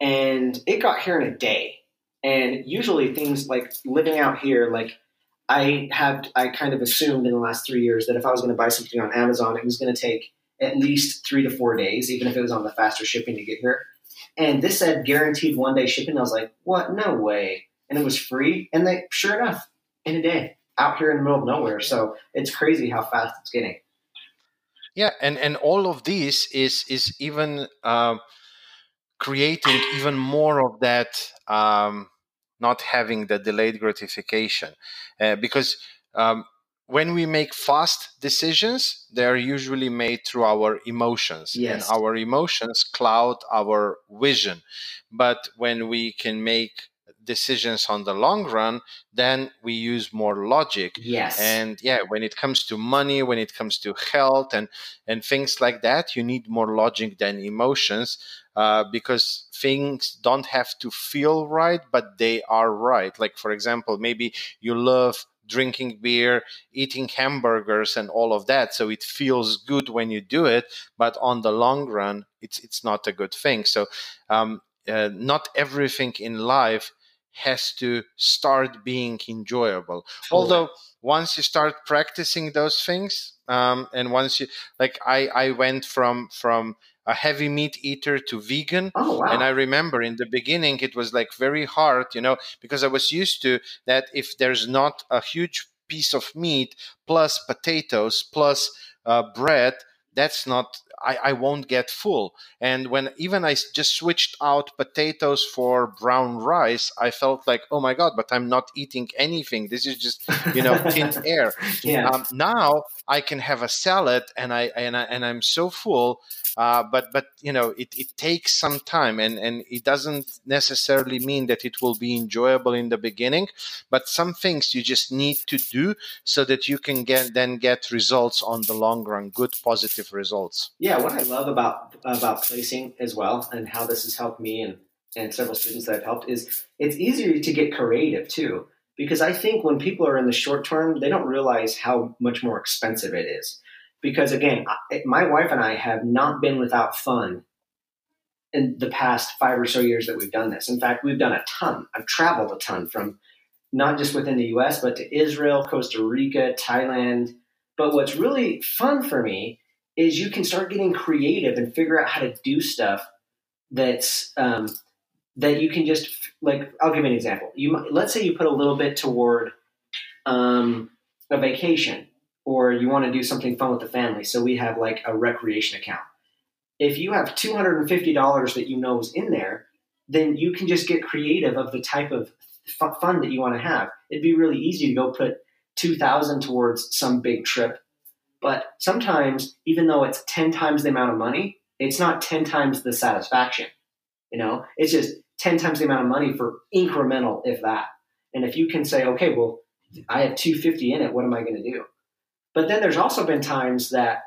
and it got here in a day and usually things like living out here, like I have, I kind of assumed in the last three years that if I was going to buy something on Amazon, it was going to take at least three to four days, even if it was on the faster shipping to get here. And this said guaranteed one day shipping. I was like, what? No way. And it was free. And they, sure enough, in a day, out here in the middle of nowhere. So it's crazy how fast it's getting. Yeah, and and all of this is is even uh, creating even more of that um, not having the delayed gratification uh, because um, when we make fast decisions they are usually made through our emotions yes. and our emotions cloud our vision but when we can make decisions on the long run, then we use more logic. Yes. And yeah, when it comes to money, when it comes to health and and things like that, you need more logic than emotions. Uh, because things don't have to feel right, but they are right. Like, for example, maybe you love drinking beer, eating hamburgers, and all of that. So it feels good when you do it, but on the long run, it's it's not a good thing. So um, uh, not everything in life has to start being enjoyable. Although once you start practicing those things, um, and once you like, I I went from from a heavy meat eater to vegan. Oh, wow. And I remember in the beginning it was like very hard, you know, because I was used to that if there's not a huge piece of meat plus potatoes plus uh, bread, that's not I, I won't get full. And when even I just switched out potatoes for brown rice, I felt like, oh my God, but I'm not eating anything. This is just, you know, thin air. Yeah. Um, now I can have a salad and I, and I, and I'm so full. Uh, but, but, you know, it, it takes some time and, and it doesn't necessarily mean that it will be enjoyable in the beginning, but some things you just need to do so that you can get, then get results on the long run, good positive results. Yeah yeah, what I love about about placing as well, and how this has helped me and and several students that I've helped is it's easier to get creative too. Because I think when people are in the short term, they don't realize how much more expensive it is. Because again, I, my wife and I have not been without fun in the past five or so years that we've done this. In fact, we've done a ton. I've traveled a ton from not just within the US, but to Israel, Costa Rica, Thailand. But what's really fun for me is you can start getting creative and figure out how to do stuff that's um, that you can just like i'll give you an example. You might, let's say you put a little bit toward um, a vacation or you want to do something fun with the family. So we have like a recreation account. If you have $250 that you know is in there then you can just get creative of the type of fun that you want to have. It'd be really easy to go put 2000 towards some big trip but sometimes, even though it's 10 times the amount of money, it's not 10 times the satisfaction. You know, it's just 10 times the amount of money for incremental, if that. And if you can say, okay, well, I have 250 in it, what am I going to do? But then there's also been times that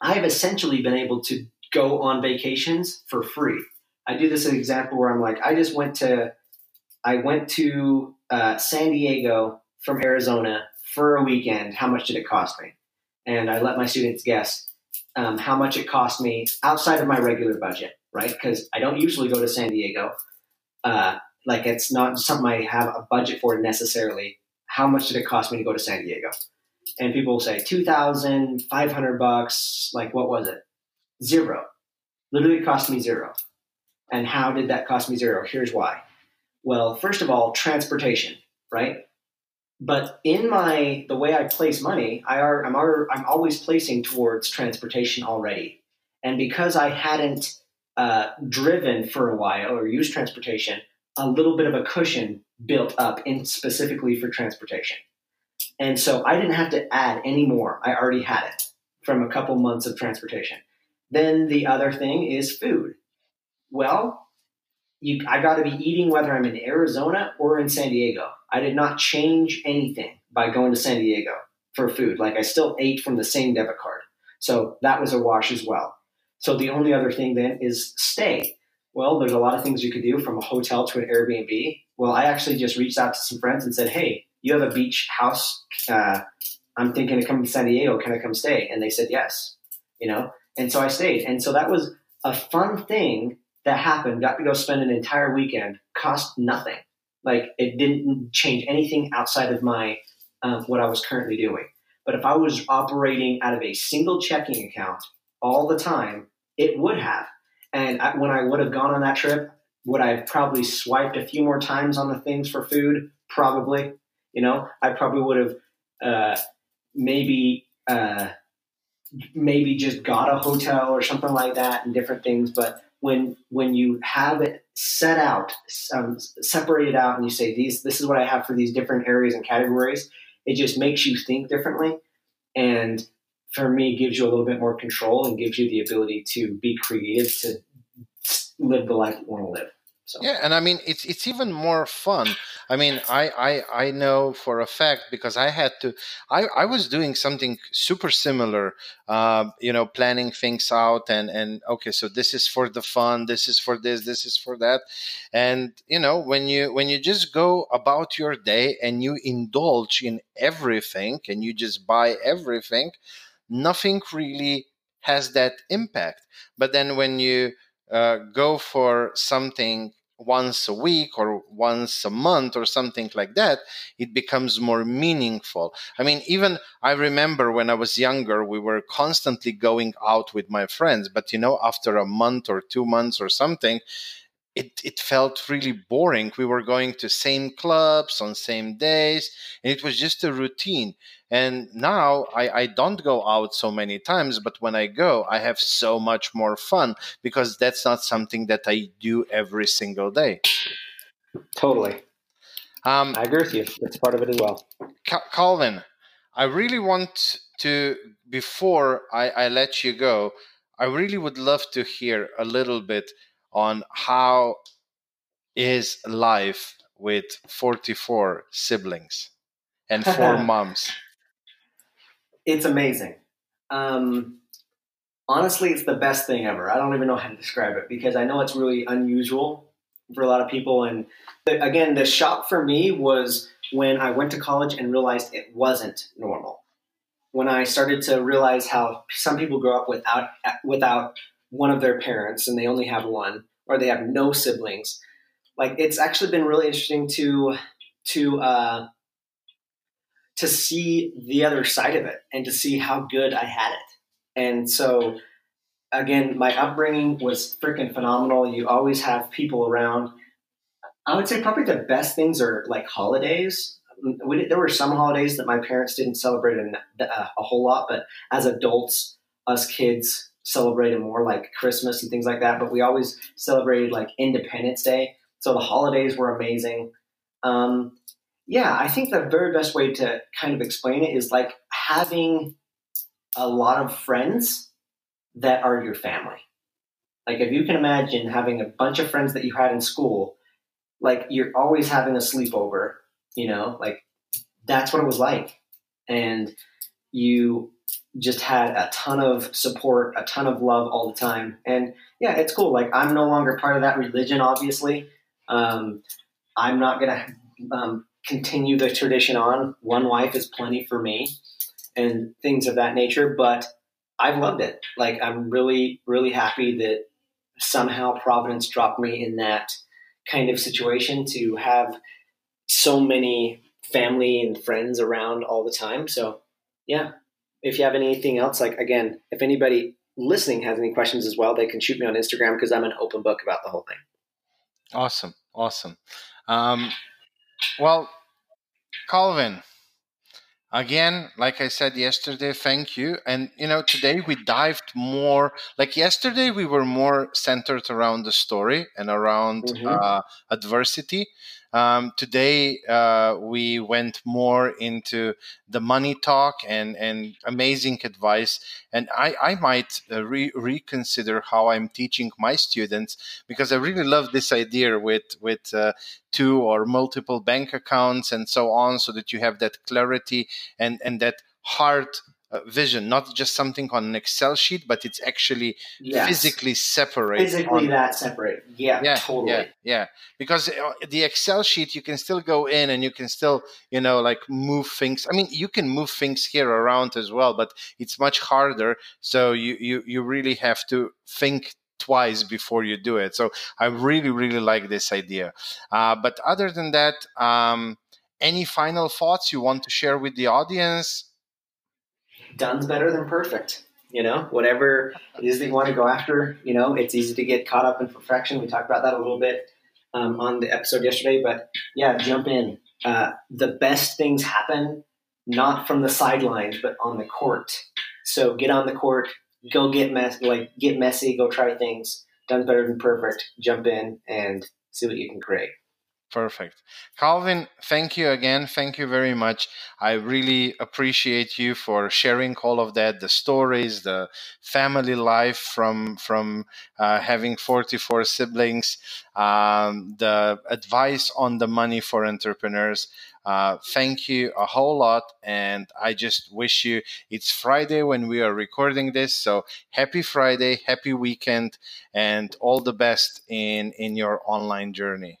I have essentially been able to go on vacations for free. I do this example where I'm like, I just went to, I went to uh, San Diego from Arizona for a weekend. How much did it cost me? And I let my students guess um, how much it cost me outside of my regular budget, right? Because I don't usually go to San Diego. Uh, like it's not something I have a budget for necessarily. How much did it cost me to go to San Diego? And people will say two thousand five hundred bucks. Like what was it? Zero. Literally, it cost me zero. And how did that cost me zero? Here's why. Well, first of all, transportation, right? But in my the way I place money, I are I'm are, I'm always placing towards transportation already, and because I hadn't uh, driven for a while or used transportation, a little bit of a cushion built up in specifically for transportation, and so I didn't have to add any more. I already had it from a couple months of transportation. then the other thing is food. Well, you, I got to be eating whether I'm in Arizona or in San Diego. I did not change anything by going to San Diego for food. Like I still ate from the same debit card. So that was a wash as well. So the only other thing then is stay. Well, there's a lot of things you could do from a hotel to an Airbnb. Well, I actually just reached out to some friends and said, "Hey, you have a beach house. Uh, I'm thinking of coming to San Diego. Can I come stay?" And they said yes. You know, and so I stayed. And so that was a fun thing that happened. Got to go spend an entire weekend. Cost nothing. Like it didn't change anything outside of my uh, what I was currently doing. But if I was operating out of a single checking account all the time, it would have. And I, when I would have gone on that trip, would I have probably swiped a few more times on the things for food? Probably. You know, I probably would have uh, maybe uh, maybe just got a hotel or something like that and different things. But when when you have it set out, um, separated out, and you say these this is what I have for these different areas and categories, it just makes you think differently. And for me, gives you a little bit more control and gives you the ability to be creative to live the life you want to live. So. Yeah, and I mean it's it's even more fun. I mean, I, I I know for a fact because I had to. I I was doing something super similar. Uh, you know, planning things out and and okay, so this is for the fun. This is for this. This is for that. And you know, when you when you just go about your day and you indulge in everything and you just buy everything, nothing really has that impact. But then when you uh, go for something once a week or once a month or something like that, it becomes more meaningful. I mean, even I remember when I was younger, we were constantly going out with my friends, but you know, after a month or two months or something, it, it felt really boring. We were going to same clubs on same days, and it was just a routine. And now I, I don't go out so many times, but when I go, I have so much more fun because that's not something that I do every single day. Totally. Um, I agree with you. That's part of it as well. Calvin, I really want to, before I, I let you go, I really would love to hear a little bit on how is life with 44 siblings and four moms it's amazing. Um, honestly, it's the best thing ever. I don't even know how to describe it because I know it's really unusual for a lot of people. And again, the shock for me was when I went to college and realized it wasn't normal. When I started to realize how some people grow up without without one of their parents and they only have one, or they have no siblings. Like it's actually been really interesting to to uh, to see the other side of it and to see how good I had it. And so, again, my upbringing was freaking phenomenal. You always have people around. I would say probably the best things are like holidays. We, there were some holidays that my parents didn't celebrate a, uh, a whole lot, but as adults, us kids celebrated more like Christmas and things like that. But we always celebrated like Independence Day. So the holidays were amazing. Um, yeah, I think the very best way to kind of explain it is like having a lot of friends that are your family. Like if you can imagine having a bunch of friends that you had in school, like you're always having a sleepover, you know, like that's what it was like. And you just had a ton of support, a ton of love all the time. And yeah, it's cool. Like I'm no longer part of that religion, obviously. Um, I'm not going to um, continue the tradition on. One wife is plenty for me, and things of that nature. But I've loved it. Like I'm really, really happy that somehow Providence dropped me in that kind of situation to have so many family and friends around all the time. So yeah, if you have anything else, like again, if anybody listening has any questions as well, they can shoot me on Instagram because I'm an open book about the whole thing. Awesome, awesome. Um, well, Calvin, again, like I said yesterday, thank you. And, you know, today we dived more, like yesterday, we were more centered around the story and around mm-hmm. uh, adversity. Um, today uh, we went more into the money talk and and amazing advice. And I I might uh, re- reconsider how I'm teaching my students because I really love this idea with with uh, two or multiple bank accounts and so on, so that you have that clarity and and that heart uh, vision, not just something on an Excel sheet, but it's actually yes. physically separate. Physically, on, that separate. Yeah, yeah, totally. Yeah, yeah. Because uh, the Excel sheet, you can still go in and you can still, you know, like move things. I mean, you can move things here around as well, but it's much harder. So you you you really have to think twice before you do it. So I really really like this idea. Uh, but other than that. Um, any final thoughts you want to share with the audience? Done's better than perfect. You know, whatever it is that you want to go after, you know, it's easy to get caught up in perfection. We talked about that a little bit um, on the episode yesterday, but yeah, jump in. Uh, the best things happen not from the sidelines, but on the court. So get on the court, go get messy, like get messy, go try things. Done's better than perfect. Jump in and see what you can create. Perfect. Calvin, thank you again. Thank you very much. I really appreciate you for sharing all of that, the stories, the family life from from uh, having 44 siblings, um, the advice on the money for entrepreneurs. Uh, thank you a whole lot. And I just wish you, it's Friday when we are recording this. So happy Friday, happy weekend, and all the best in, in your online journey.